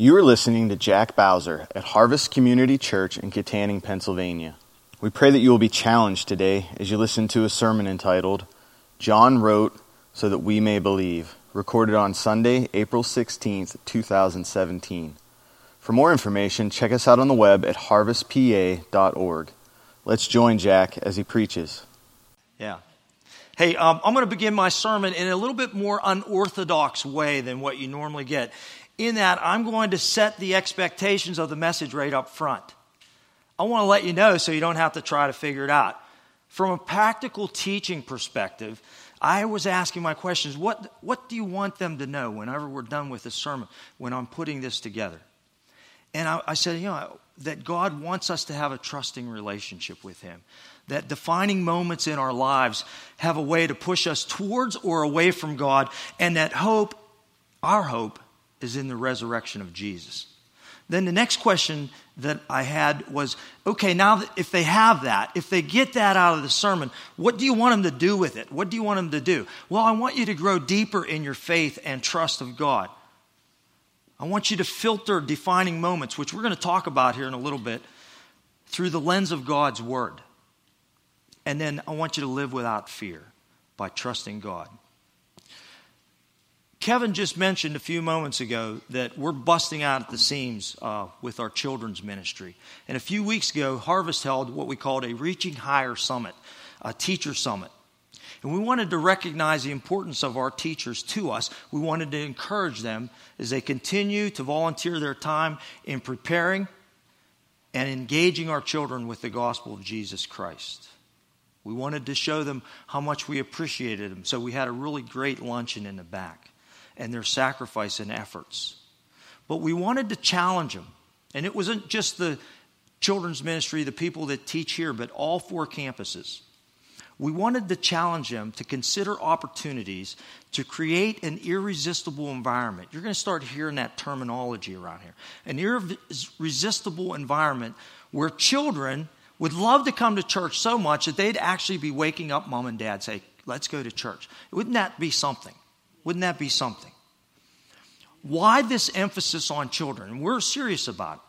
You are listening to Jack Bowser at Harvest Community Church in Kittanning, Pennsylvania. We pray that you will be challenged today as you listen to a sermon entitled, John Wrote So That We May Believe, recorded on Sunday, April 16th, 2017. For more information, check us out on the web at harvestpa.org. Let's join Jack as he preaches. Yeah. Hey, um, I'm going to begin my sermon in a little bit more unorthodox way than what you normally get. In that, I'm going to set the expectations of the message right up front. I want to let you know so you don't have to try to figure it out. From a practical teaching perspective, I was asking my questions what, what do you want them to know whenever we're done with the sermon, when I'm putting this together? And I, I said, you know, that God wants us to have a trusting relationship with Him. That defining moments in our lives have a way to push us towards or away from God, and that hope, our hope, is in the resurrection of Jesus. Then the next question that I had was okay, now if they have that, if they get that out of the sermon, what do you want them to do with it? What do you want them to do? Well, I want you to grow deeper in your faith and trust of God. I want you to filter defining moments, which we're going to talk about here in a little bit, through the lens of God's Word. And then I want you to live without fear by trusting God. Kevin just mentioned a few moments ago that we're busting out at the seams uh, with our children's ministry. And a few weeks ago, Harvest held what we called a Reaching Higher Summit, a teacher summit. And we wanted to recognize the importance of our teachers to us. We wanted to encourage them as they continue to volunteer their time in preparing and engaging our children with the gospel of Jesus Christ. We wanted to show them how much we appreciated them. So we had a really great luncheon in the back and their sacrifice and efforts. But we wanted to challenge them. And it wasn't just the children's ministry, the people that teach here, but all four campuses we wanted to challenge them to consider opportunities to create an irresistible environment. You're going to start hearing that terminology around here. An irresistible environment where children would love to come to church so much that they'd actually be waking up mom and dad say, "Let's go to church." Wouldn't that be something? Wouldn't that be something? Why this emphasis on children? We're serious about it.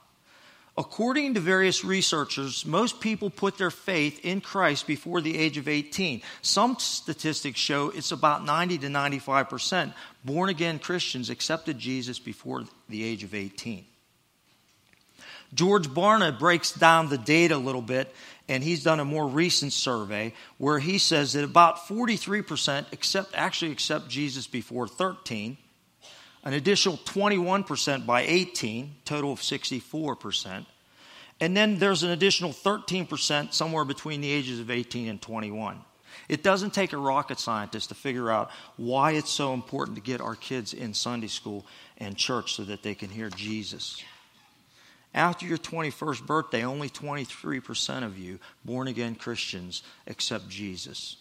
According to various researchers, most people put their faith in Christ before the age of 18. Some statistics show it's about 90 to 95 percent born again Christians accepted Jesus before the age of 18. George Barna breaks down the data a little bit, and he's done a more recent survey where he says that about 43% accept, actually accept Jesus before 13 an additional 21% by 18, total of 64%. And then there's an additional 13% somewhere between the ages of 18 and 21. It doesn't take a rocket scientist to figure out why it's so important to get our kids in Sunday school and church so that they can hear Jesus. After your 21st birthday, only 23% of you, born again Christians, accept Jesus.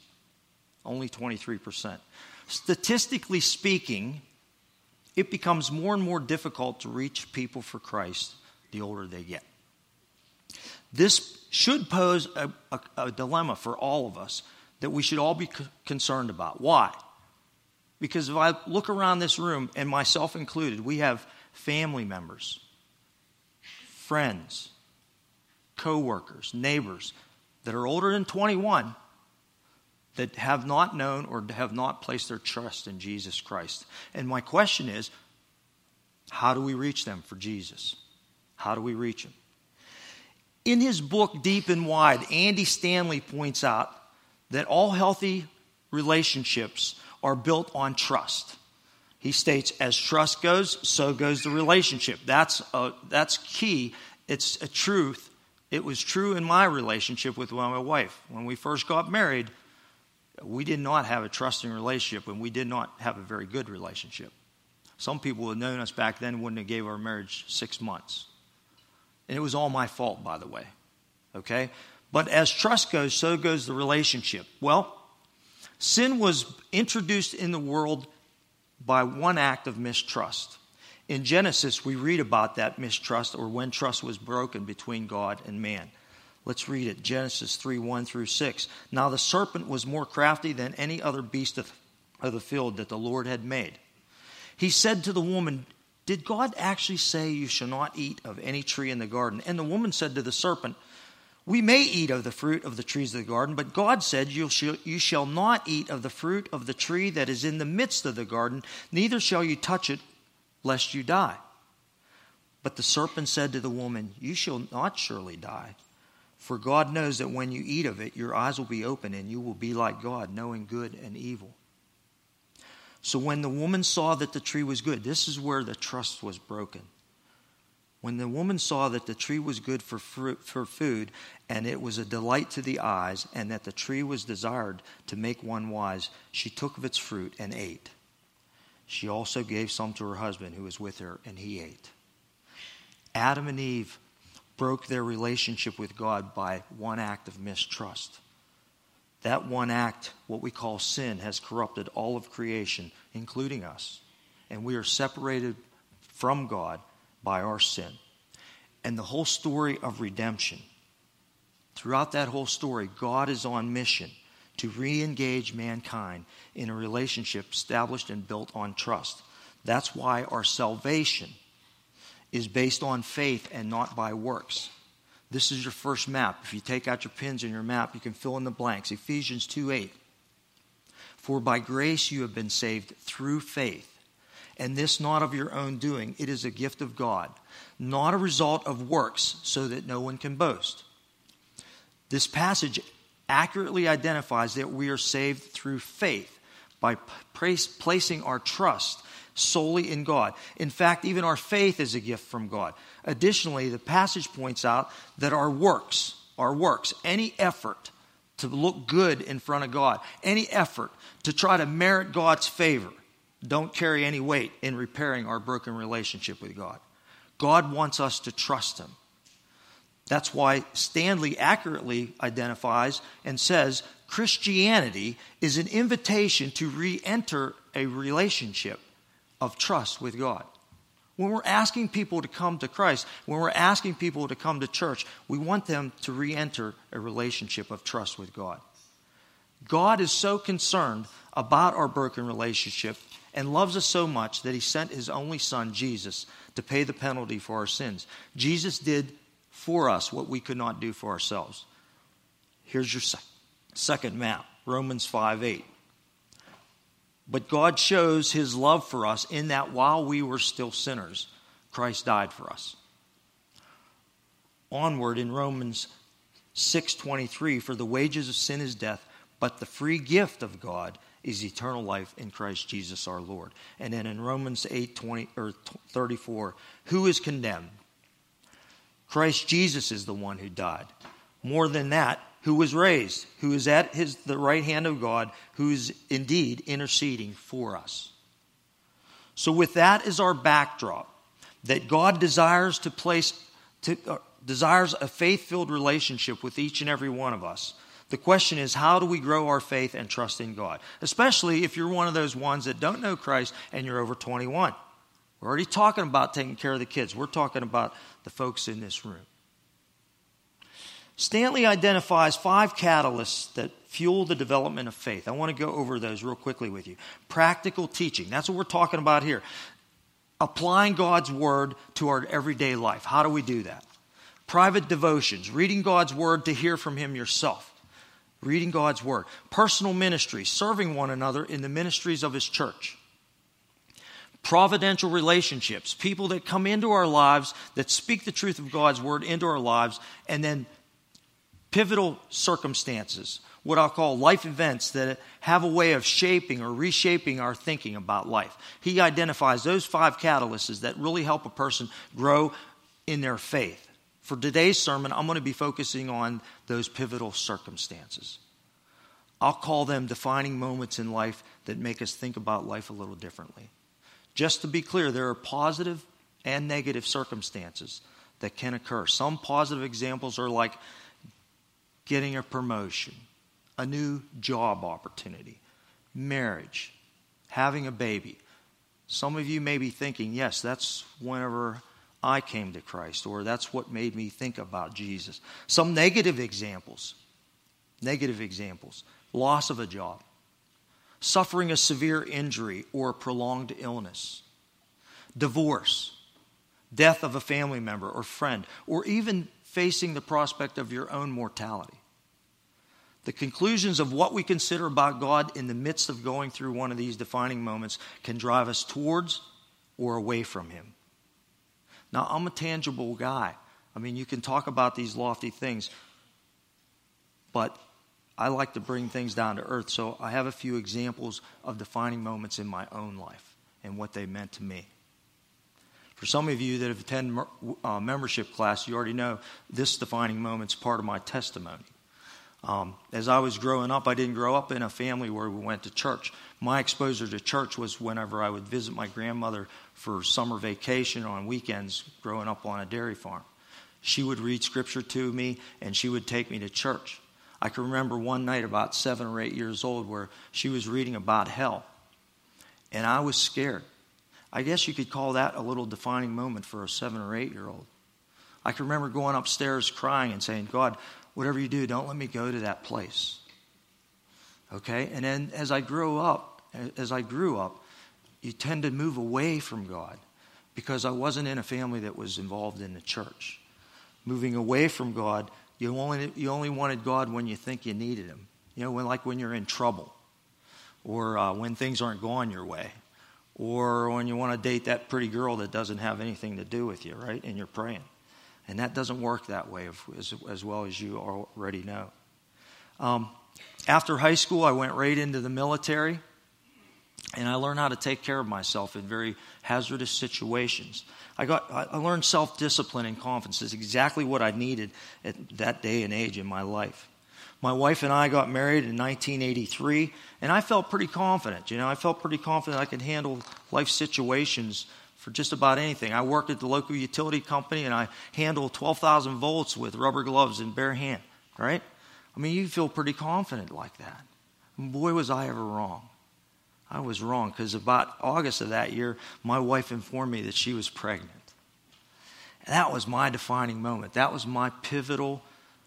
Only 23%. Statistically speaking, it becomes more and more difficult to reach people for Christ the older they get. This should pose a, a, a dilemma for all of us that we should all be c- concerned about. Why? Because if I look around this room, and myself included, we have family members, friends, co-workers, neighbors that are older than 21 that have not known or have not placed their trust in Jesus Christ. And my question is how do we reach them for Jesus? How do we reach them? In his book, Deep and Wide, Andy Stanley points out that all healthy relationships are built on trust. He states, as trust goes, so goes the relationship. That's, a, that's key. It's a truth. It was true in my relationship with my wife. When we first got married, we did not have a trusting relationship and we did not have a very good relationship. Some people who had known us back then wouldn't have gave our marriage six months. And it was all my fault, by the way. Okay? But as trust goes, so goes the relationship. Well, sin was introduced in the world by one act of mistrust. In Genesis, we read about that mistrust or when trust was broken between God and man. Let's read it Genesis 3 1 through 6. Now the serpent was more crafty than any other beast of, of the field that the Lord had made. He said to the woman, Did God actually say you shall not eat of any tree in the garden? And the woman said to the serpent, We may eat of the fruit of the trees of the garden, but God said, You shall, you shall not eat of the fruit of the tree that is in the midst of the garden, neither shall you touch it, lest you die. But the serpent said to the woman, You shall not surely die. For God knows that when you eat of it, your eyes will be open, and you will be like God, knowing good and evil. So when the woman saw that the tree was good, this is where the trust was broken. When the woman saw that the tree was good for, fruit, for food, and it was a delight to the eyes, and that the tree was desired to make one wise, she took of its fruit and ate. She also gave some to her husband who was with her, and he ate. Adam and Eve broke their relationship with God by one act of mistrust. That one act, what we call sin, has corrupted all of creation, including us. And we are separated from God by our sin. And the whole story of redemption, throughout that whole story, God is on mission to re engage mankind in a relationship established and built on trust. That's why our salvation is based on faith and not by works. This is your first map. If you take out your pins in your map, you can fill in the blanks. Ephesians 2 8. For by grace you have been saved through faith, and this not of your own doing. It is a gift of God, not a result of works, so that no one can boast. This passage accurately identifies that we are saved through faith by placing our trust solely in God. In fact, even our faith is a gift from God. Additionally, the passage points out that our works, our works, any effort to look good in front of God, any effort to try to merit God's favor, don't carry any weight in repairing our broken relationship with God. God wants us to trust Him. That's why Stanley accurately identifies and says Christianity is an invitation to re enter a relationship of trust with God. When we're asking people to come to Christ, when we're asking people to come to church, we want them to re enter a relationship of trust with God. God is so concerned about our broken relationship and loves us so much that he sent his only son, Jesus, to pay the penalty for our sins. Jesus did for us what we could not do for ourselves. Here's your second map Romans 5 8. But God shows his love for us in that while we were still sinners, Christ died for us. Onward in Romans 6:23 for the wages of sin is death, but the free gift of God is eternal life in Christ Jesus our Lord. And then in Romans 8:20 or 34, who is condemned? Christ Jesus is the one who died. More than that, who was raised, who is at his, the right hand of God, who is indeed interceding for us. So, with that as our backdrop, that God desires to place, to, uh, desires a faith filled relationship with each and every one of us. The question is, how do we grow our faith and trust in God? Especially if you're one of those ones that don't know Christ and you're over 21. We're already talking about taking care of the kids. We're talking about the folks in this room. Stanley identifies five catalysts that fuel the development of faith. I want to go over those real quickly with you. Practical teaching, that's what we're talking about here. Applying God's word to our everyday life. How do we do that? Private devotions, reading God's word to hear from Him yourself. Reading God's word. Personal ministry, serving one another in the ministries of His church providential relationships, people that come into our lives that speak the truth of God's word into our lives, and then pivotal circumstances, what I'll call life events that have a way of shaping or reshaping our thinking about life. He identifies those five catalysts that really help a person grow in their faith. For today's sermon, I'm going to be focusing on those pivotal circumstances. I'll call them defining moments in life that make us think about life a little differently. Just to be clear, there are positive and negative circumstances that can occur. Some positive examples are like getting a promotion, a new job opportunity, marriage, having a baby. Some of you may be thinking, yes, that's whenever I came to Christ, or that's what made me think about Jesus. Some negative examples, negative examples, loss of a job, suffering a severe injury or prolonged illness, divorce, death of a family member or friend, or even facing the prospect of your own mortality. The conclusions of what we consider about God in the midst of going through one of these defining moments can drive us towards or away from Him. Now, I'm a tangible guy. I mean, you can talk about these lofty things, but I like to bring things down to earth. So I have a few examples of defining moments in my own life and what they meant to me. For some of you that have attended uh, membership class, you already know this defining moment is part of my testimony. Um, as I was growing up, I didn't grow up in a family where we went to church. My exposure to church was whenever I would visit my grandmother for summer vacation on weekends growing up on a dairy farm. She would read scripture to me and she would take me to church. I can remember one night about seven or eight years old where she was reading about hell. And I was scared. I guess you could call that a little defining moment for a seven or eight year old. I can remember going upstairs crying and saying, God, whatever you do, don't let me go to that place. Okay? And then as I grew up, as I grew up, you tend to move away from God because I wasn't in a family that was involved in the church. Moving away from God, you only, you only wanted God when you think you needed Him. You know, when, like when you're in trouble, or uh, when things aren't going your way, or when you want to date that pretty girl that doesn't have anything to do with you, right? And you're praying. And that doesn't work that way as, as well as you already know. Um, after high school, I went right into the military and I learned how to take care of myself in very hazardous situations. I, got, I learned self discipline and confidence. It's exactly what I needed at that day and age in my life. My wife and I got married in 1983, and I felt pretty confident. You know, I felt pretty confident I could handle life situations for just about anything. I worked at the local utility company and I handled 12,000 volts with rubber gloves and bare hand, right? I mean, you feel pretty confident like that. Boy, was I ever wrong. I was wrong because about August of that year, my wife informed me that she was pregnant. And that was my defining moment. That was my pivotal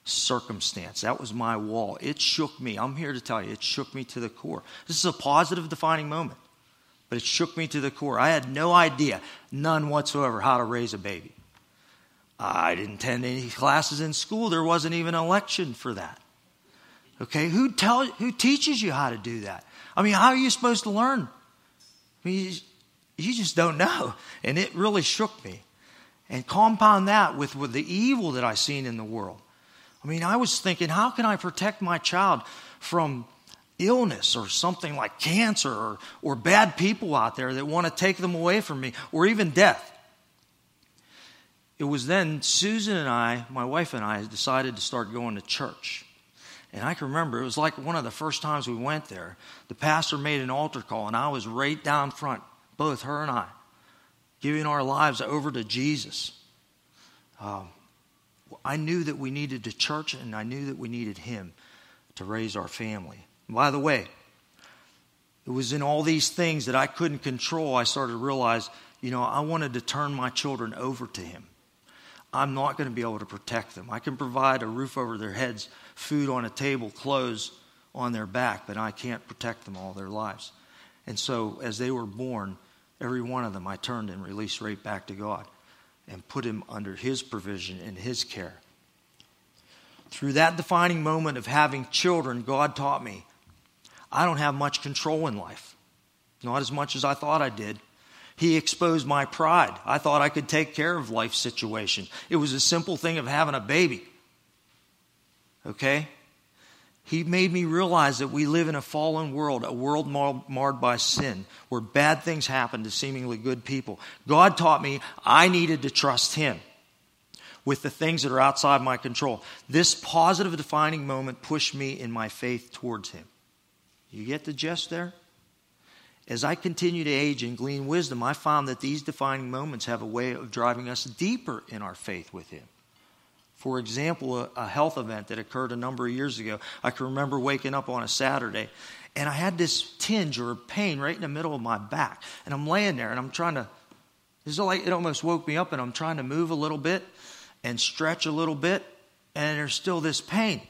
circumstance. That was my wall. It shook me. I'm here to tell you, it shook me to the core. This is a positive defining moment but it shook me to the core. I had no idea, none whatsoever, how to raise a baby. I didn't attend any classes in school. There wasn't even an election for that. Okay, who tell, who teaches you how to do that? I mean, how are you supposed to learn? I mean, you, you just don't know. And it really shook me. And compound that with, with the evil that I seen in the world. I mean, I was thinking, how can I protect my child from illness or something like cancer or, or bad people out there that want to take them away from me or even death. It was then Susan and I, my wife and I, decided to start going to church. And I can remember it was like one of the first times we went there. The pastor made an altar call, and I was right down front, both her and I, giving our lives over to Jesus. Um, I knew that we needed the church, and I knew that we needed Him to raise our family. By the way, it was in all these things that I couldn't control, I started to realize, you know, I wanted to turn my children over to Him. I'm not going to be able to protect them. I can provide a roof over their heads, food on a table, clothes on their back, but I can't protect them all their lives. And so, as they were born, every one of them I turned and released right back to God and put him under His provision and His care. Through that defining moment of having children, God taught me I don't have much control in life, not as much as I thought I did. He exposed my pride. I thought I could take care of life situation. It was a simple thing of having a baby. Okay? He made me realize that we live in a fallen world, a world marred by sin, where bad things happen to seemingly good people. God taught me I needed to trust Him with the things that are outside my control. This positive defining moment pushed me in my faith towards Him. You get the gist there? As I continue to age and glean wisdom, I found that these defining moments have a way of driving us deeper in our faith with Him. For example, a, a, health event that occurred a number of years ago, I can remember waking up on a Saturday and I had this tinge or pain right in the middle of my back. And I'm laying there and I'm trying to, it's like it almost woke me up and I'm trying to move a little bit and stretch a little bit, and there's still this pain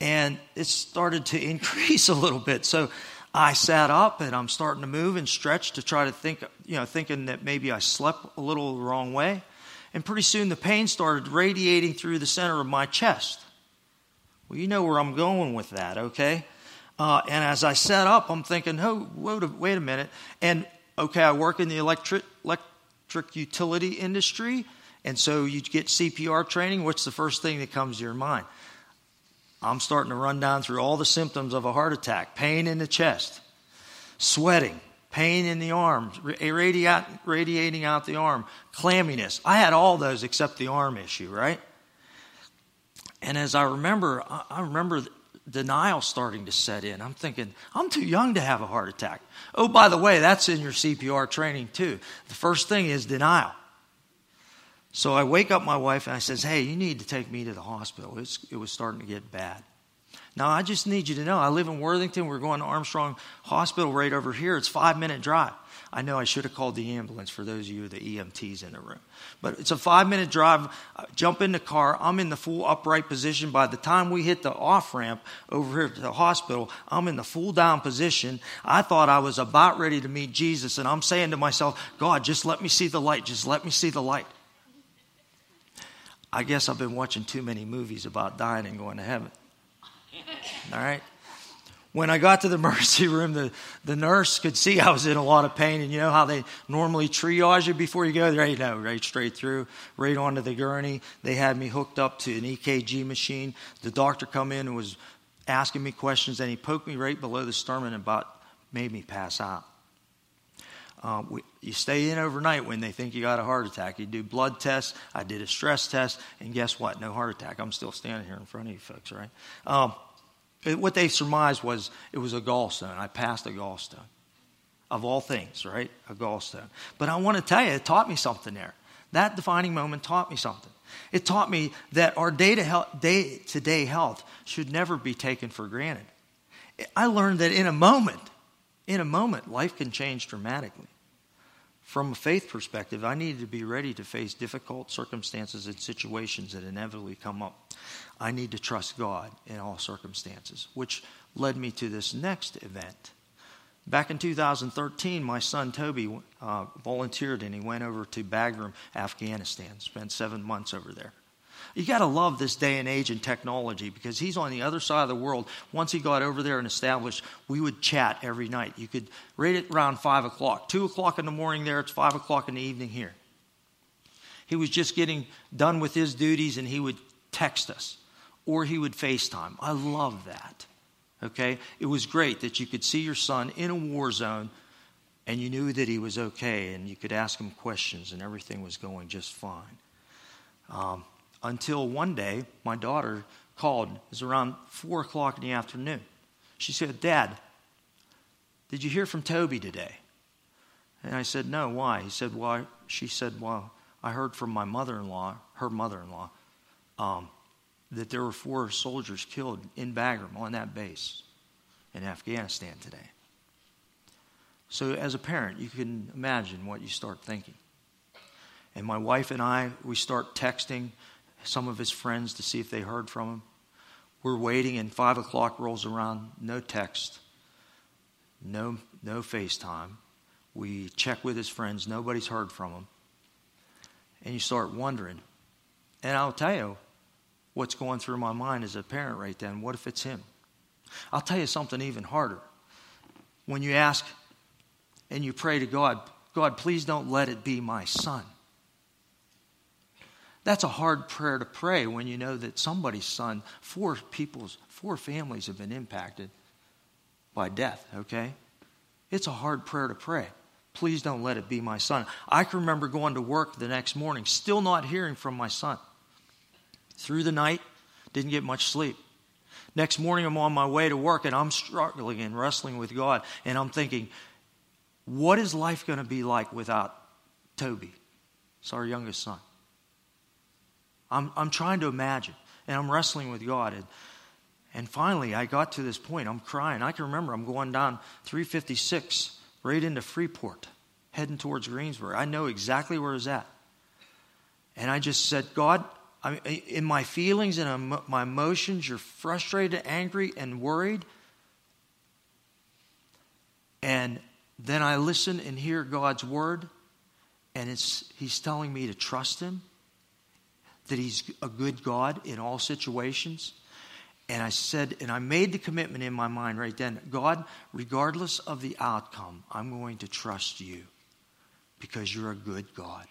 and it started to increase a little bit. So I sat up and I'm starting to move and stretch to try to think, you know, thinking that maybe I slept a little the wrong way. And pretty soon the pain started radiating through the center of my chest. Well, you know where I'm going with that, okay? Uh, and as I sat up, I'm thinking, oh, wait a, wait a minute. And okay, I work in the electric, electric utility industry. And so you get CPR training. What's the first thing that comes to your mind? I'm starting to run down through all the symptoms of a heart attack pain in the chest, sweating, pain in the arms, radiating out the arm, clamminess. I had all those except the arm issue, right? And as I remember, I remember denial starting to set in. I'm thinking, I'm too young to have a heart attack. Oh, by the way, that's in your CPR training too. The first thing is denial. So I wake up my wife and I says, "Hey, you need to take me to the hospital. It was starting to get bad." Now I just need you to know I live in Worthington. We're going to Armstrong Hospital right over here. It's five minute drive. I know I should have called the ambulance for those of you the EMTs in the room, but it's a five minute drive. I jump in the car. I'm in the full upright position. By the time we hit the off ramp over here to the hospital, I'm in the full down position. I thought I was about ready to meet Jesus, and I'm saying to myself, "God, just let me see the light. Just let me see the light." I guess I've been watching too many movies about dying and going to heaven. All right? When I got to the emergency room, the, the nurse could see I was in a lot of pain. And you know how they normally triage you before you go there? You know, right straight through, right onto the gurney. They had me hooked up to an EKG machine. The doctor come in and was asking me questions, and he poked me right below the sternum and about made me pass out. Uh, we, you stay in overnight when they think you got a heart attack. You do blood tests. I did a stress test, and guess what? No heart attack. I'm still standing here in front of you folks, right? Um, it, what they surmised was it was a gallstone. I passed a gallstone. Of all things, right? A gallstone. But I want to tell you, it taught me something there. That defining moment taught me something. It taught me that our day to day health should never be taken for granted. I learned that in a moment, in a moment, life can change dramatically from a faith perspective, I needed to be ready to face difficult circumstances and situations that inevitably come up. I need to trust God in all circumstances, which led me to this next event. Back in 2013, my son Toby uh, volunteered and he went over to Bagram, Afghanistan, spent seven months over there. You got to love this day and age in technology because he's on the other side of the world. Once he got over there and established, we would chat every night. You could rate it around 5 o'clock. 2 o'clock in the morning there, it's 5 o'clock in the evening here. He was just getting done with his duties and he would text us or he would FaceTime. I love that. Okay? It was great that you could see your son in a war zone and you knew that he was okay and you could ask him questions and everything was going just fine. Um, until one day my daughter called. It was around 4 o'clock in the afternoon. She said, Dad, did you hear from Toby today? And I said, No, why? He said, Well, she said, Well, I heard from my mother in law, her mother in law, um, that there were four soldiers killed in Bagram on that base in Afghanistan today. So, as a parent, you can imagine what you start thinking. And my wife and I, we start texting some of his friends to see if they heard from him. We're waiting, and five o'clock rolls around, no text, no, no FaceTime. We check with his friends, nobody's heard from him. And you start wondering. And I'll tell you what's going through my mind as a parent right then. What if it's him? I'll tell you something even harder. When you ask and you pray to God, God, please don't let it be my son. That's a hard prayer to pray when you know that somebody's son, four people's, four families have been impacted by death, okay? It's a hard prayer to pray. Please don't let it be my son. I can remember going to work the next morning, still not hearing from my son. Through the night, didn't get much sleep. Next morning, I'm on my way to work and I'm struggling and wrestling with God. And I'm thinking, what is life going to be like without Toby? It's our youngest son. I'm, I'm trying to imagine, and I'm wrestling with God. And, and finally, I got to this point. I'm crying. I can remember I'm going down 356 right into Freeport, heading towards Greensburg. I know exactly where it's at. And I just said, God, I in my feelings and my emotions, you're frustrated, angry, and worried. And then I listen and hear God's word, and it's, He's telling me to trust Him, that He's a good God in all situations. And I said, and I made the commitment in my mind right then God, regardless of the outcome, I'm going to trust you because you're a good God.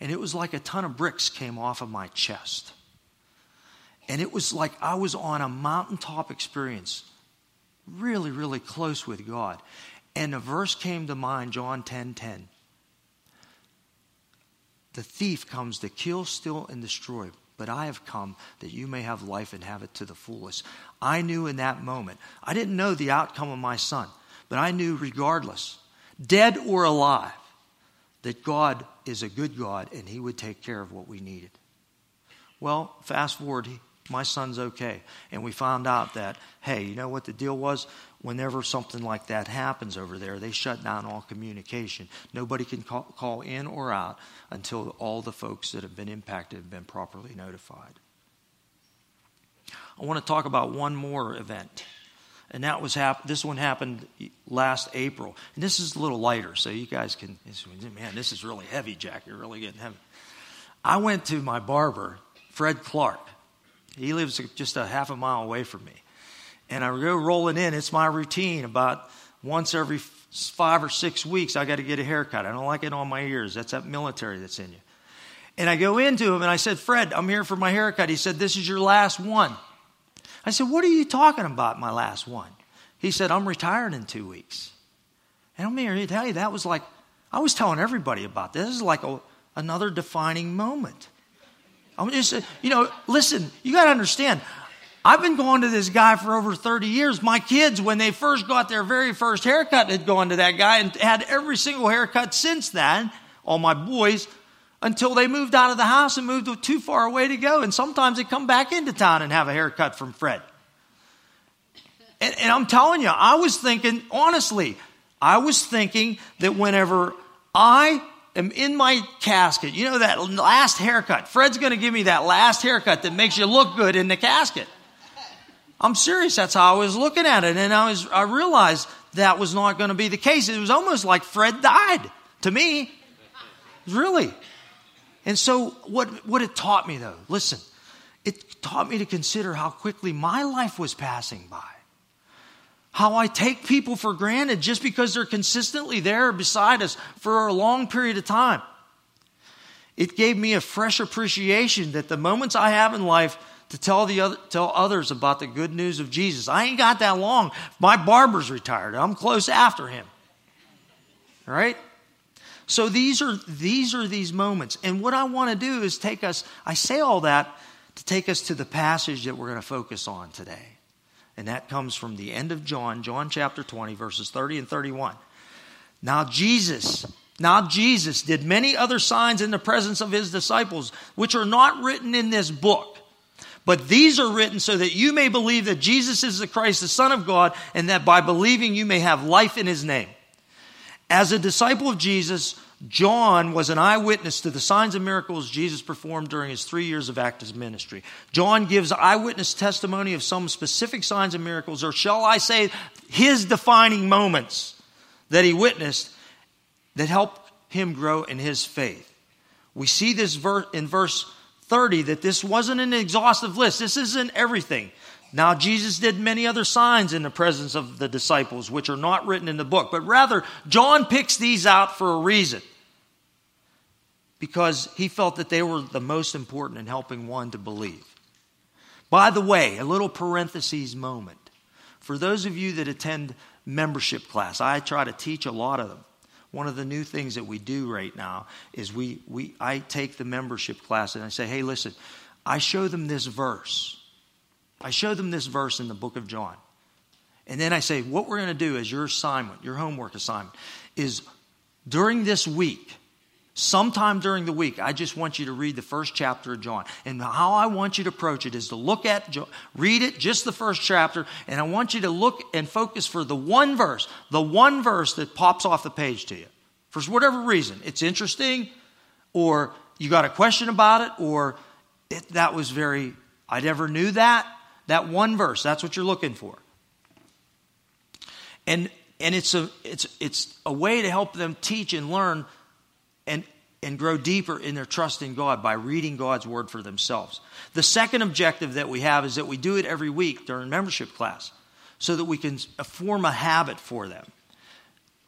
And it was like a ton of bricks came off of my chest. And it was like I was on a mountaintop experience, really, really close with God. And a verse came to mind, John 10 10. The thief comes to kill, steal, and destroy, but I have come that you may have life and have it to the fullest. I knew in that moment, I didn't know the outcome of my son, but I knew regardless, dead or alive, that God is a good God and he would take care of what we needed. Well, fast forward, my son's okay. And we found out that, hey, you know what the deal was? Whenever something like that happens over there, they shut down all communication. Nobody can call, call in or out until all the folks that have been impacted have been properly notified. I want to talk about one more event. And that was hap- this one happened last April. And this is a little lighter, so you guys can, man, this is really heavy, Jack. You're really getting heavy. I went to my barber, Fred Clark. He lives just a half a mile away from me. And I go rolling in. It's my routine. About once every five or six weeks, I got to get a haircut. I don't like it on my ears. That's that military that's in you. And I go into him and I said, Fred, I'm here for my haircut. He said, This is your last one. I said, What are you talking about, my last one? He said, I'm retiring in two weeks. And I'm here to tell you, that was like, I was telling everybody about this. This is like a, another defining moment. I'm just, you know, listen, you got to understand. I've been going to this guy for over 30 years. My kids, when they first got their very first haircut, had gone to that guy and had every single haircut since then, all my boys, until they moved out of the house and moved too far away to go. And sometimes they come back into town and have a haircut from Fred. And, and I'm telling you, I was thinking, honestly, I was thinking that whenever I am in my casket, you know, that last haircut, Fred's going to give me that last haircut that makes you look good in the casket. I'm serious. That's how I was looking at it. And I, was, I realized that was not going to be the case. It was almost like Fred died to me. Really. And so, what, what it taught me, though, listen, it taught me to consider how quickly my life was passing by how I take people for granted just because they're consistently there beside us for a long period of time. It gave me a fresh appreciation that the moments I have in life to tell the other, tell others about the good news of Jesus. I ain't got that long. My barber's retired. I'm close after him. Right? So these are these are these moments. And what I want to do is take us I say all that to take us to the passage that we're going to focus on today. And that comes from the end of John, John chapter 20, verses 30 and 31. Now, Jesus, now Jesus did many other signs in the presence of his disciples, which are not written in this book. But these are written so that you may believe that Jesus is the Christ, the Son of God, and that by believing you may have life in his name. As a disciple of Jesus, John was an eyewitness to the signs and miracles Jesus performed during his three years of active ministry. John gives eyewitness testimony of some specific signs and miracles, or shall I say, his defining moments that he witnessed that helped him grow in his faith. We see this in verse 30 that this wasn't an exhaustive list. This isn't everything. Now, Jesus did many other signs in the presence of the disciples, which are not written in the book, but rather, John picks these out for a reason. Because he felt that they were the most important in helping one to believe. By the way, a little parentheses moment. For those of you that attend membership class, I try to teach a lot of them. One of the new things that we do right now is we, we I take the membership class and I say, hey, listen, I show them this verse I show them this verse in the book of John. And then I say, what we're going to do as your assignment, your homework assignment, is during this week, sometime during the week, I just want you to read the first chapter of John. And how I want you to approach it is to look at, read it, just the first chapter, and I want you to look and focus for the one verse, the one verse that pops off the page to you. For whatever reason, it's interesting, or you got a question about it, or it, that was very, I never knew that, that one verse, that's what you're looking for. And and it's a, it's, it's a way to help them teach and learn and, grow deeper in their trust in God by reading God's Word for themselves. The second objective that we have is that we do it every week during membership class so that we can uh, form a habit for them.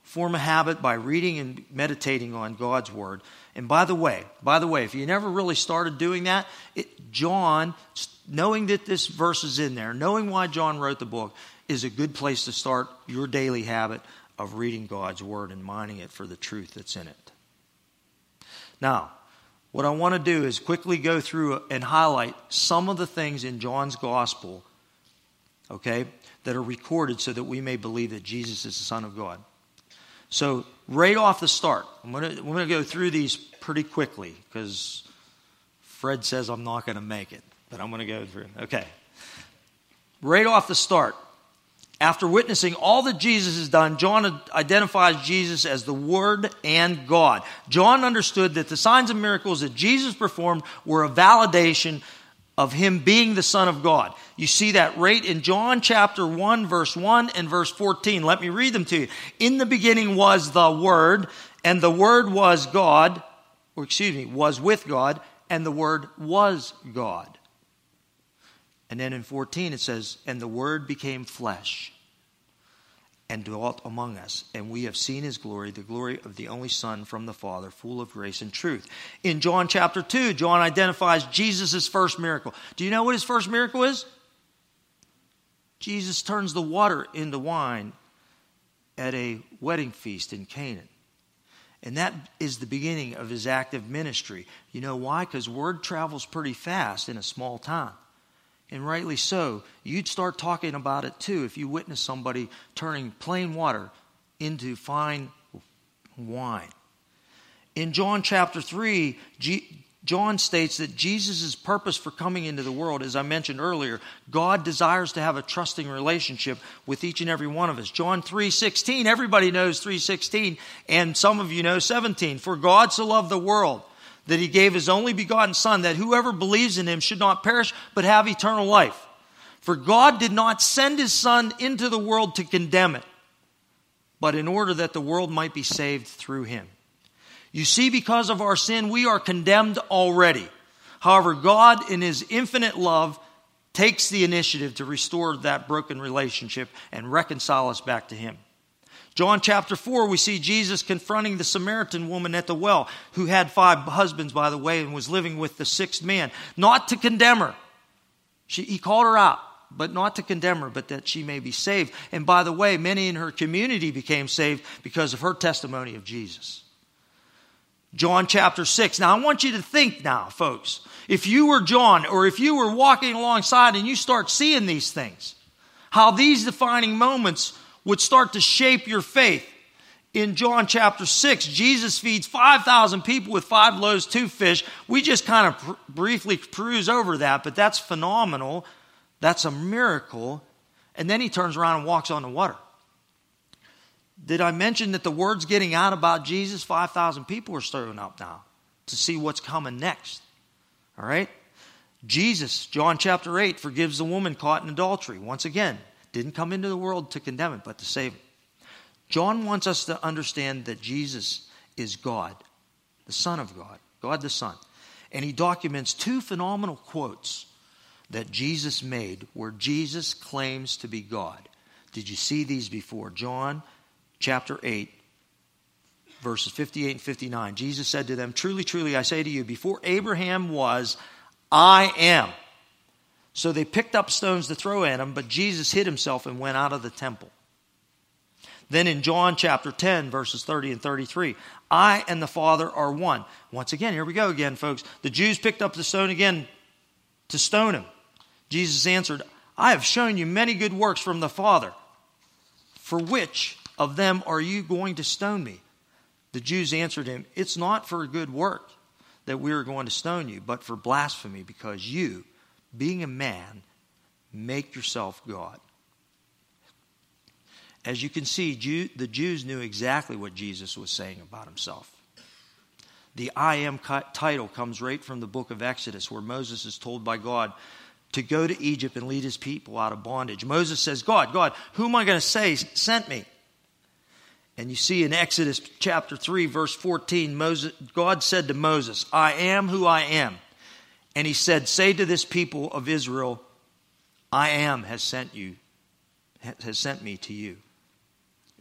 Form a habit by reading and meditating on God's Word. And by the way, by the way, if you never really started doing that, it, John, knowing that this verse is in there, knowing why John wrote the book, is a good place to start your daily habit of reading God's Word and mining it for the truth that's in it. Now, what I want to do is quickly go through and highlight some of the things in John's Gospel, okay, that are recorded so that we may believe that Jesus is the Son of God. So, right off the start, I'm going to, I'm going to go through these pretty quickly because Fred says I'm not going to make it, but I'm going to go through. Okay. Right off the start, after witnessing all that Jesus has done, John identifies Jesus as the Word and God. John understood that the signs and miracles that Jesus performed were a validation of him being the Son of God. You see that right in John chapter 1, verse 1 and verse 14. Let me read them to you. In the beginning was the Word, and the Word was God, or excuse me, was with God, and the Word was God. And then in 14 it says, And the Word became flesh and dwelt among us, and we have seen his glory, the glory of the only Son from the Father, full of grace and truth. In John chapter 2, John identifies Jesus' first miracle. Do you know what his first miracle is? Jesus turns the water into wine at a wedding feast in Canaan. And that is the beginning of his active ministry. You know why? Because word travels pretty fast in a small town and rightly so, you'd start talking about it too if you witness somebody turning plain water into fine wine. In John chapter 3, G- John states that Jesus' purpose for coming into the world, as I mentioned earlier, God desires to have a trusting relationship with each and every one of us. John 3:16, everybody knows 3:16, and some of you know 17. For God so loved the world that he gave his only begotten Son, that whoever believes in him should not perish, but have eternal life. For God did not send his Son into the world to condemn it, but in order that the world might be saved through him. You see, because of our sin, we are condemned already. However, God, in his infinite love, takes the initiative to restore that broken relationship and reconcile us back to him. John chapter 4, we see Jesus confronting the Samaritan woman at the well, who had five husbands, by the way, and was living with the sixth man, not to condemn her. She, he called her out, but not to condemn her, but that she may be saved. And by the way, many in her community became saved because of her testimony of Jesus. John chapter 6. Now, I want you to think now, folks. If you were John, or if you were walking alongside and you start seeing these things, how these defining moments would start to shape your faith. In John chapter 6, Jesus feeds 5,000 people with five loaves, two fish. We just kind of pr- briefly peruse over that, but that's phenomenal. That's a miracle. And then he turns around and walks on the water. Did I mention that the word's getting out about Jesus? 5,000 people are stirring up now to see what's coming next. All right? Jesus, John chapter 8, forgives the woman caught in adultery. Once again, didn't come into the world to condemn it, but to save it. John wants us to understand that Jesus is God, the Son of God, God the Son. And he documents two phenomenal quotes that Jesus made where Jesus claims to be God. Did you see these before? John chapter 8, verses 58 and 59. Jesus said to them, Truly, truly, I say to you, before Abraham was, I am. So they picked up stones to throw at him, but Jesus hid himself and went out of the temple. Then in John chapter 10, verses 30 and 33, I and the Father are one. Once again, here we go again, folks. The Jews picked up the stone again to stone him. Jesus answered, I have shown you many good works from the Father. For which of them are you going to stone me? The Jews answered him, It's not for a good work that we are going to stone you, but for blasphemy, because you, being a man, make yourself God. As you can see, Jew, the Jews knew exactly what Jesus was saying about himself. The I am title comes right from the book of Exodus, where Moses is told by God to go to Egypt and lead his people out of bondage. Moses says, God, God, who am I going to say sent me? And you see in Exodus chapter 3, verse 14, Moses, God said to Moses, I am who I am. And he said, Say to this people of Israel, I am has sent you, has sent me to you.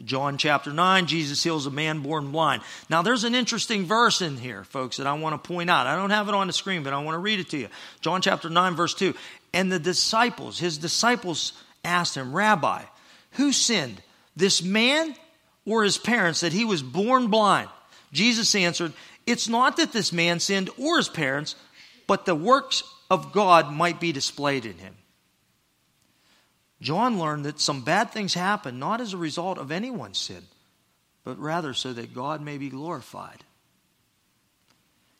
John chapter 9, Jesus heals a man born blind. Now, there's an interesting verse in here, folks, that I want to point out. I don't have it on the screen, but I want to read it to you. John chapter 9, verse 2. And the disciples, his disciples asked him, Rabbi, who sinned, this man or his parents, that he was born blind? Jesus answered, It's not that this man sinned or his parents, but the works of God might be displayed in him. John learned that some bad things happen not as a result of anyone's sin, but rather so that God may be glorified.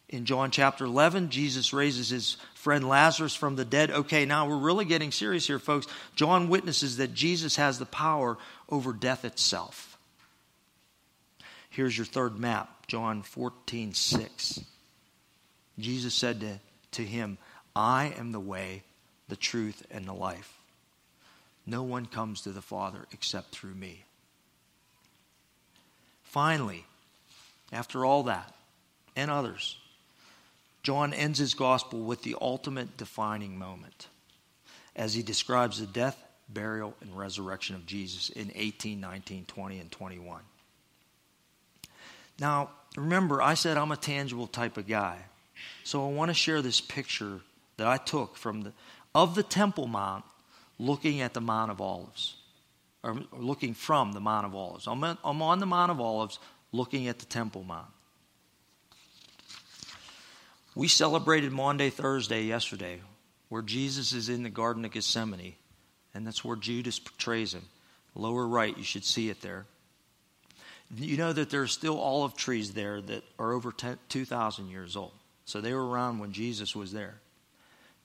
In John chapter 11, Jesus raises his friend Lazarus from the dead. Okay, now we're really getting serious here, folks. John witnesses that Jesus has the power over death itself. Here's your third map, John 14, 6. Jesus said to, to him, I am the way, the truth, and the life. No one comes to the Father except through me. Finally, after all that and others, John ends his gospel with the ultimate defining moment as he describes the death, burial, and resurrection of Jesus in 18, 19, 20, and 21. Now, remember, I said I'm a tangible type of guy. So I want to share this picture that I took from the, of the Temple Mount looking at the Mount of Olives, or looking from the Mount of Olives. I'm, I'm on the Mount of Olives looking at the Temple Mount. We celebrated Maundy Thursday yesterday, where Jesus is in the Garden of Gethsemane, and that's where Judas portrays him. Lower right, you should see it there. You know that there are still olive trees there that are over 2,000 years old. So they were around when Jesus was there.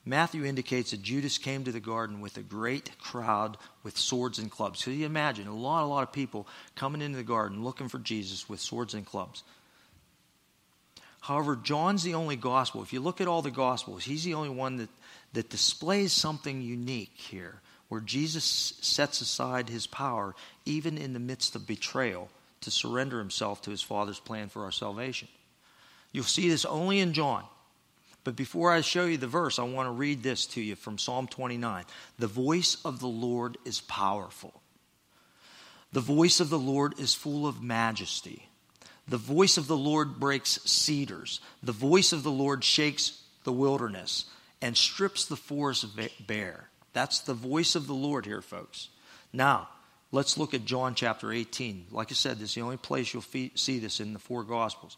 Matthew indicates that Judas came to the garden with a great crowd with swords and clubs. So you imagine a lot, a lot of people coming into the garden looking for Jesus with swords and clubs. However, John's the only gospel. If you look at all the gospels, he's the only one that, that displays something unique here, where Jesus sets aside his power, even in the midst of betrayal, to surrender himself to his Father's plan for our salvation. You'll see this only in John. But before I show you the verse, I want to read this to you from Psalm 29. The voice of the Lord is powerful. The voice of the Lord is full of majesty. The voice of the Lord breaks cedars. The voice of the Lord shakes the wilderness and strips the forest bare. That's the voice of the Lord here, folks. Now, let's look at John chapter 18. Like I said, this is the only place you'll see this in the four Gospels.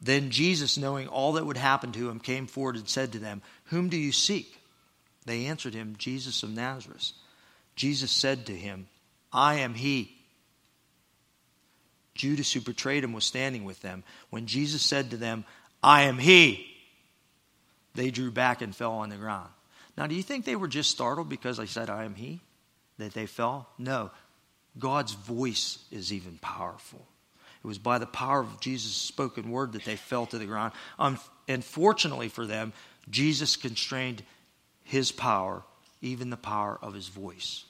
Then Jesus, knowing all that would happen to him, came forward and said to them, Whom do you seek? They answered him, Jesus of Nazareth. Jesus said to him, I am he. Judas, who betrayed him, was standing with them. When Jesus said to them, I am he, they drew back and fell on the ground. Now, do you think they were just startled because I said, I am he? That they fell? No. God's voice is even powerful. It was by the power of Jesus' spoken word that they fell to the ground. Unfortunately for them, Jesus constrained his power, even the power of his voice,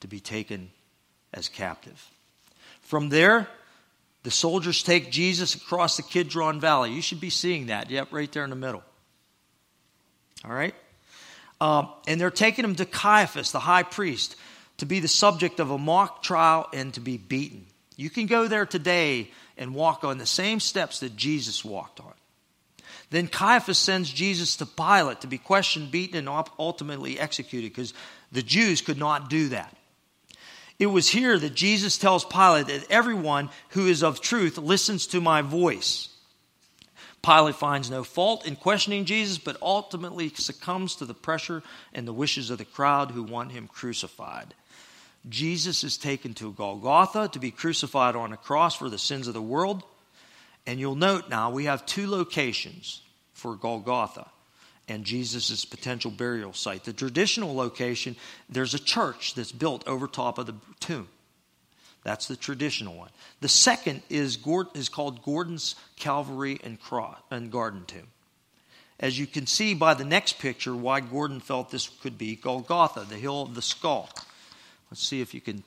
to be taken as captive. From there, the soldiers take Jesus across the Kidron Valley. You should be seeing that. Yep, right there in the middle. All right? Um, and they're taking him to Caiaphas, the high priest, to be the subject of a mock trial and to be beaten. You can go there today and walk on the same steps that Jesus walked on. Then Caiaphas sends Jesus to Pilate to be questioned, beaten, and ultimately executed because the Jews could not do that. It was here that Jesus tells Pilate that everyone who is of truth listens to my voice. Pilate finds no fault in questioning Jesus, but ultimately succumbs to the pressure and the wishes of the crowd who want him crucified. Jesus is taken to Golgotha to be crucified on a cross for the sins of the world. And you'll note now we have two locations for Golgotha and Jesus' potential burial site. The traditional location, there's a church that's built over top of the tomb. That's the traditional one. The second is, is called Gordon's Calvary and, Cross, and Garden Tomb. As you can see by the next picture, why Gordon felt this could be Golgotha, the hill of the skull. Let's see if you can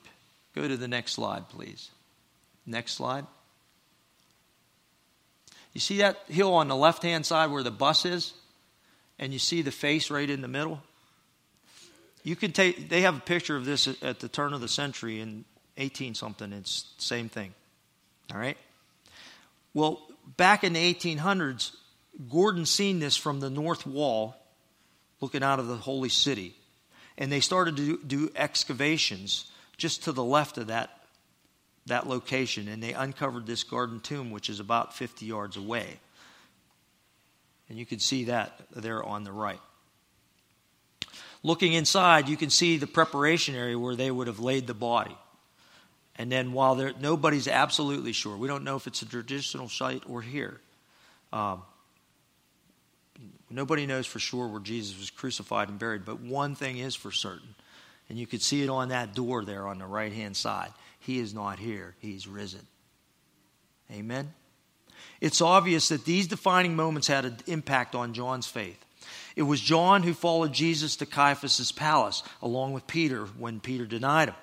go to the next slide, please. Next slide. You see that hill on the left hand side where the bus is? And you see the face right in the middle? You can take, they have a picture of this at the turn of the century in 18 something. It's the same thing. All right? Well, back in the 1800s, Gordon seen this from the north wall looking out of the holy city. And they started to do, excavations just to the left of that, that location. And they uncovered this garden tomb, which is about 50 yards away. And you can see that there on the right. Looking inside, you can see the preparation area where they would have laid the body. And then while there, nobody's absolutely sure, we don't know if it's a traditional site or here. Um, nobody knows for sure where Jesus was crucified and buried, but one thing is for certain, and you could see it on that door there on the right hand side. He is not here, he's risen. Amen? It's obvious that these defining moments had an impact on John's faith. It was John who followed Jesus to Caiaphas' palace, along with Peter when Peter denied him,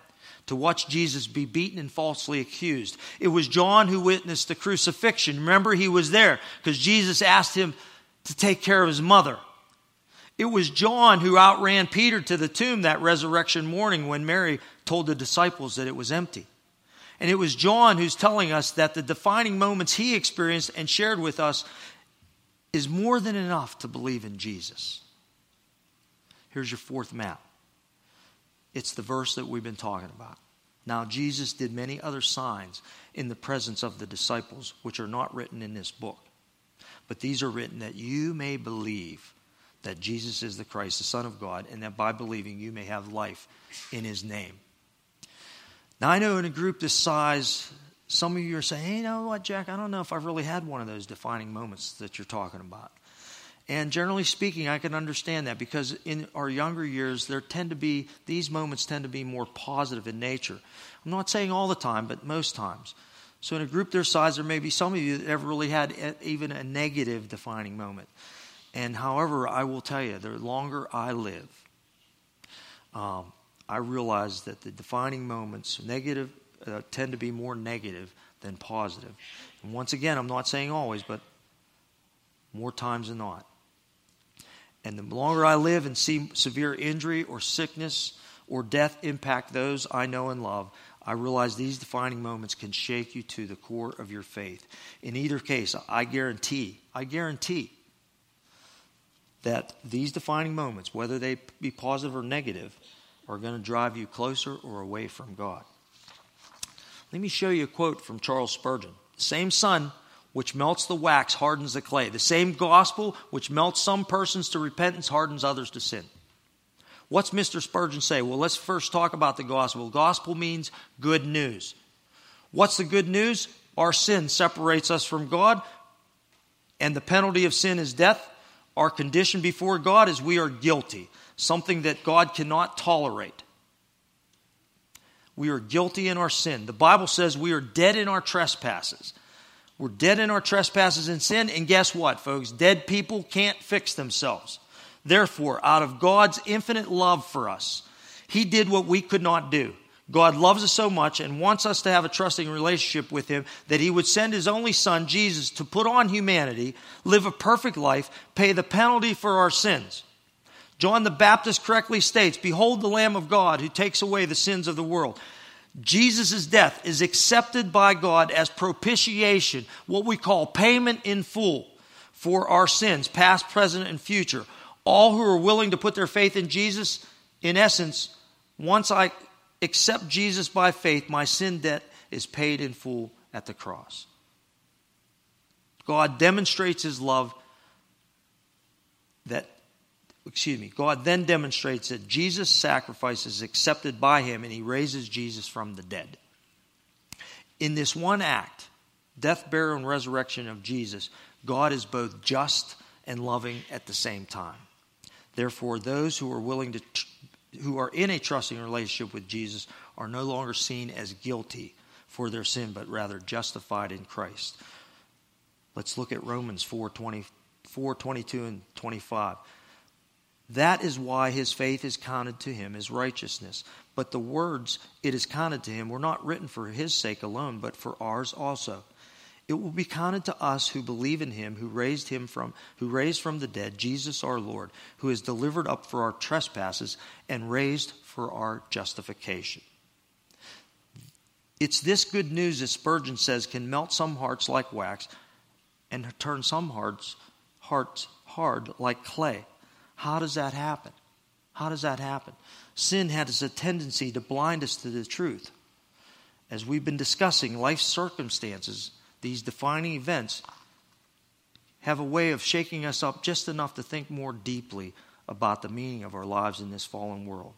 to watch Jesus be beaten and falsely accused. It was John who witnessed the crucifixion. Remember, he was there because Jesus asked him to take care of his mother. It was John who outran Peter to the tomb that resurrection morning when Mary told the disciples that it was empty. And it was John who's telling us that the defining moments he experienced and shared with us is more than enough to believe in Jesus. Here's your fourth map. It's the verse that we've been talking about. Now, Jesus did many other signs in the presence of the disciples, which are not written in this book. But these are written that you may believe that Jesus is the Christ, the Son of God, and that by believing you may have life in his name. Now, I know in a group this size, some of you are saying, hey, you know what, Jack, I don't know if I've really had one of those defining moments that you're talking about. And generally speaking, I can understand that because in our younger years, there tend to be, these moments tend to be more positive in nature. I'm not saying all the time, but most times. So in a group their size, there may be some of you that ever really had even a negative defining moment. And however, I will tell you, the longer I live, um, I realize that the defining moments, negative uh, tend to be more negative than positive. And once again, I'm not saying always, but more times than not. And the longer I live and see severe injury or sickness or death impact those I know and love, I realize these defining moments can shake you to the core of your faith. In either case, I guarantee, I guarantee that these defining moments, whether they be positive or negative, are going to drive you closer or away from God. Let me show you a quote from Charles Spurgeon. The same sun which melts the wax hardens the clay. The same gospel which melts some persons to repentance hardens others to sin. What's Mr. Spurgeon say? Well, let's first talk about the gospel. Gospel means good news. What's the good news? Our sin separates us from God, and the penalty of sin is death. Our condition before God is we are guilty, something that God cannot tolerate. We are guilty in our sin. The Bible says we are dead in our trespasses. We're dead in our trespasses and sin, and guess what, folks? Dead people can't fix themselves. Therefore, out of God's infinite love for us, He did what we could not do. God loves us so much and wants us to have a trusting relationship with Him that He would send His only Son, Jesus, to put on humanity, live a perfect life, pay the penalty for our sins. John the Baptist correctly states, Behold the Lamb of God who takes away the sins of the world. Jesus' death is accepted by God as propitiation, what we call payment in full for our sins, past, present, and future. All who are willing to put their faith in Jesus, in essence, once I accept Jesus by faith, my sin debt is paid in full at the cross. God demonstrates his love that excuse me, God then demonstrates that Jesus' sacrifice is accepted by him and he raises Jesus from the dead. In this one act, death, burial, and resurrection of Jesus, God is both just and loving at the same time. Therefore, those who are willing to, who are in a trusting relationship with Jesus are no longer seen as guilty for their sin, but rather justified in Christ. Let's look at Romans 4 20, 4 22 and 25. That is why his faith is counted to him as righteousness. But the words, it is counted to him, were not written for his sake alone, but for ours also. It will be counted to us who believe in him who raised him from who raised from the dead Jesus our Lord, who is delivered up for our trespasses and raised for our justification. It's this good news that Spurgeon says can melt some hearts like wax and turn some hearts hearts hard like clay. How does that happen? How does that happen? Sin has a tendency to blind us to the truth. As we've been discussing, life circumstances, these defining events, have a way of shaking us up just enough to think more deeply about the meaning of our lives in this fallen world.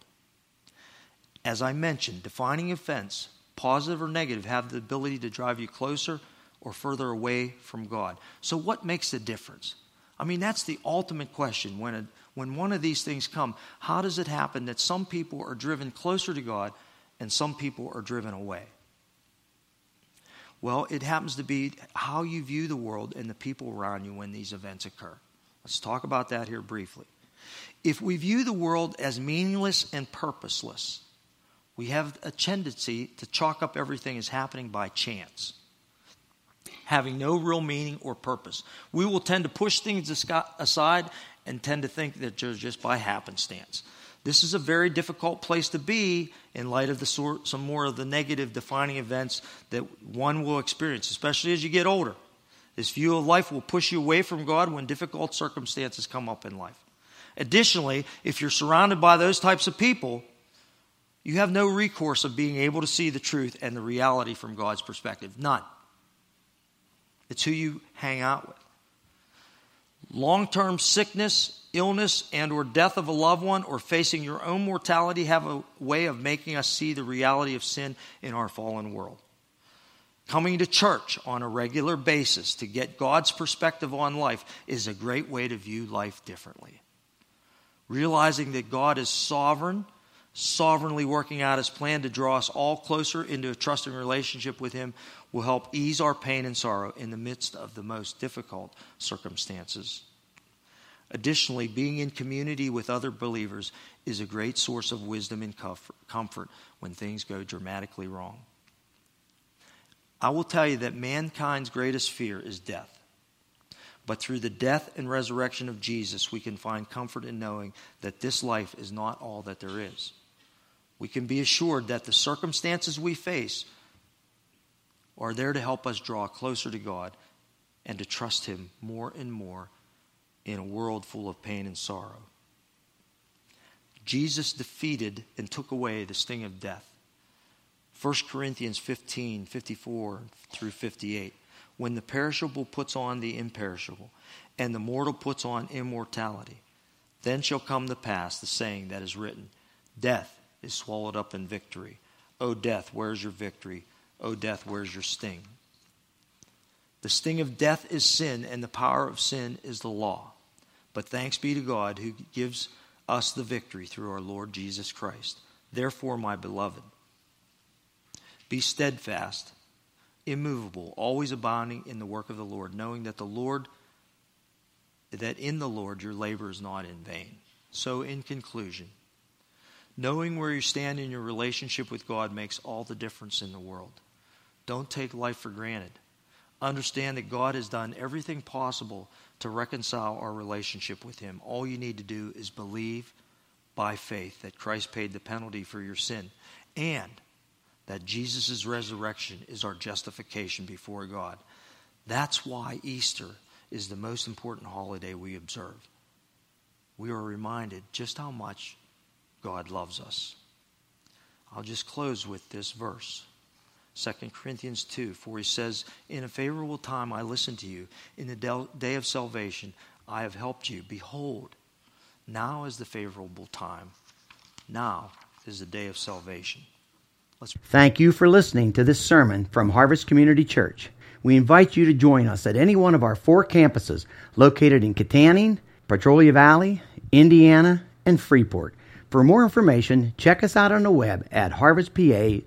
As I mentioned, defining events, positive or negative, have the ability to drive you closer or further away from God. So, what makes the difference? I mean, that's the ultimate question. When, a, when one of these things come, how does it happen that some people are driven closer to God and some people are driven away? Well, it happens to be how you view the world and the people around you when these events occur. Let's talk about that here briefly. If we view the world as meaningless and purposeless, we have a tendency to chalk up everything as happening by chance having no real meaning or purpose. We will tend to push things aside and tend to think that they're just by happenstance. This is a very difficult place to be in light of the some more of the negative defining events that one will experience, especially as you get older. This view of life will push you away from God when difficult circumstances come up in life. Additionally, if you're surrounded by those types of people, you have no recourse of being able to see the truth and the reality from God's perspective. None. It's who you hang out with. Long-term sickness, illness, and or death of a loved one or facing your own mortality have a way of making us see the reality of sin in our fallen world. Coming to church on a regular basis to get God's perspective on life is a great way to view life differently. Realizing that God is sovereign sovereignly working out his plan to draw us all closer into a trusting relationship with him will help ease our pain and sorrow in the midst of the most difficult circumstances. Additionally, being in community with other believers is a great source of wisdom and comfort when things go dramatically wrong. I will tell you that mankind's greatest fear is death. But through the death and resurrection of Jesus, we can find comfort in knowing that this life is not all that there is we can be assured that the circumstances we face are there to help us draw closer to God and to trust Him more and more in a world full of pain and sorrow. Jesus defeated and took away the sting of death. 1 Corinthians 15 54 through 58. When the perishable puts on the imperishable, and the mortal puts on immortality, then shall come to pass the saying that is written Death is swallowed up in victory. O death, where's your victory? O death, where's your sting? The sting of death is sin, and the power of sin is the law. But thanks be to God who gives us the victory through our Lord Jesus Christ. Therefore, my beloved, be steadfast, immovable, always abounding in the work of the Lord, knowing that the Lord that in the Lord your labor is not in vain. So in conclusion, Knowing where you stand in your relationship with God makes all the difference in the world. Don't take life for granted. Understand that God has done everything possible to reconcile our relationship with Him. All you need to do is believe by faith that Christ paid the penalty for your sin and that Jesus' resurrection is our justification before God. That's why Easter is the most important holiday we observe. We are reminded just how much God loves us. I'll just close with this verse. 2 Corinthians 2, for he says, In a favorable time I listened to you. In the day of salvation I have helped you. Behold, now is the favorable time. Now is the day of salvation. Let's... Thank you for listening to this sermon from Harvest Community Church. We invite you to join us at any one of our four campuses located in Kittanning, Petrolia Valley, Indiana, and Freeport. For more information, check us out on the web at harvestpa.org.